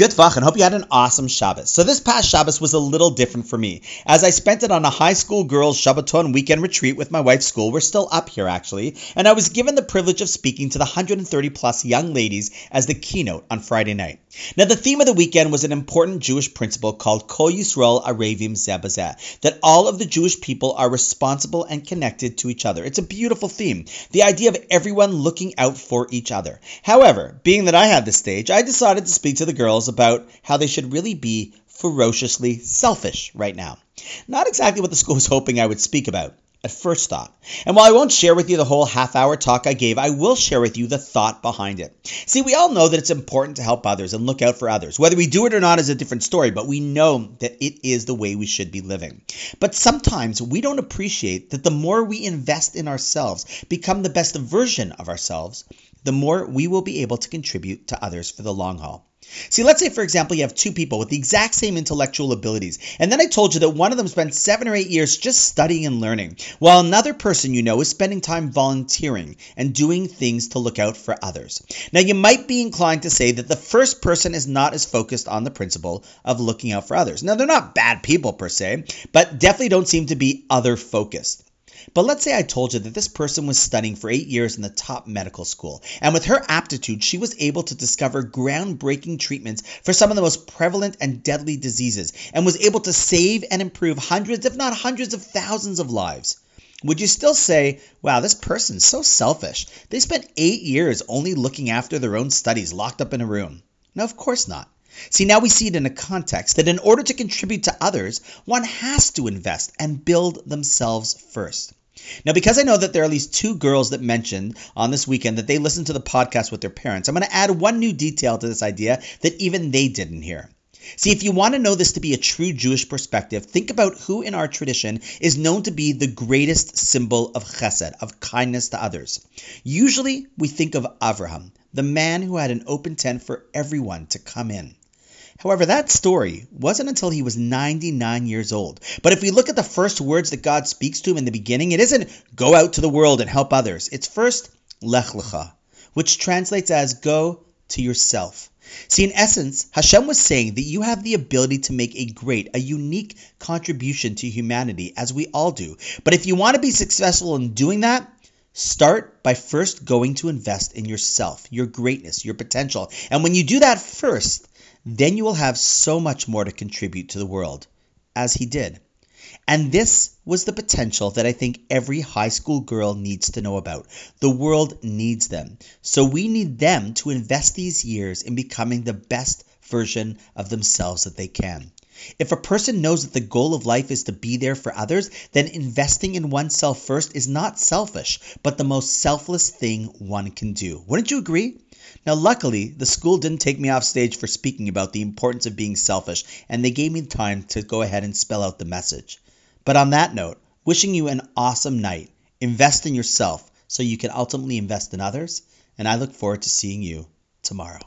Good voch, and hope you had an awesome Shabbos. So this past Shabbos was a little different for me, as I spent it on a high school girls Shabbaton weekend retreat with my wife's school. We're still up here actually, and I was given the privilege of speaking to the 130 plus young ladies as the keynote on Friday night. Now the theme of the weekend was an important Jewish principle called Kol Yisrael Arevim Zebazeh, that all of the Jewish people are responsible and connected to each other. It's a beautiful theme, the idea of everyone looking out for each other. However, being that I had the stage, I decided to speak to the girls about how they should really be ferociously selfish right now. Not exactly what the school was hoping I would speak about at first thought. And while I won't share with you the whole half hour talk I gave, I will share with you the thought behind it. See, we all know that it's important to help others and look out for others. Whether we do it or not is a different story, but we know that it is the way we should be living. But sometimes we don't appreciate that the more we invest in ourselves, become the best version of ourselves, the more we will be able to contribute to others for the long haul. See, let's say, for example, you have two people with the exact same intellectual abilities, and then I told you that one of them spent seven or eight years just studying and learning, while another person you know is spending time volunteering and doing things to look out for others. Now, you might be inclined to say that the first person is not as focused on the principle of looking out for others. Now, they're not bad people per se, but definitely don't seem to be other focused. But let's say I told you that this person was studying for eight years in the top medical school, and with her aptitude, she was able to discover groundbreaking treatments for some of the most prevalent and deadly diseases, and was able to save and improve hundreds, if not hundreds of thousands of lives. Would you still say, wow, this person's so selfish? They spent eight years only looking after their own studies locked up in a room. No, of course not. See, now we see it in a context that in order to contribute to others, one has to invest and build themselves first. Now, because I know that there are at least two girls that mentioned on this weekend that they listened to the podcast with their parents, I'm going to add one new detail to this idea that even they didn't hear. See, if you want to know this to be a true Jewish perspective, think about who in our tradition is known to be the greatest symbol of chesed, of kindness to others. Usually, we think of Avraham, the man who had an open tent for everyone to come in. However, that story wasn't until he was 99 years old. But if we look at the first words that God speaks to him in the beginning, it isn't go out to the world and help others. It's first lech lecha, which translates as go to yourself. See, in essence, Hashem was saying that you have the ability to make a great, a unique contribution to humanity, as we all do. But if you want to be successful in doing that, Start by first going to invest in yourself, your greatness, your potential. And when you do that first, then you will have so much more to contribute to the world, as he did. And this was the potential that I think every high school girl needs to know about. The world needs them. So we need them to invest these years in becoming the best version of themselves that they can. If a person knows that the goal of life is to be there for others, then investing in oneself first is not selfish, but the most selfless thing one can do. Wouldn't you agree? Now, luckily, the school didn't take me off stage for speaking about the importance of being selfish, and they gave me time to go ahead and spell out the message. But on that note, wishing you an awesome night. Invest in yourself so you can ultimately invest in others, and I look forward to seeing you tomorrow.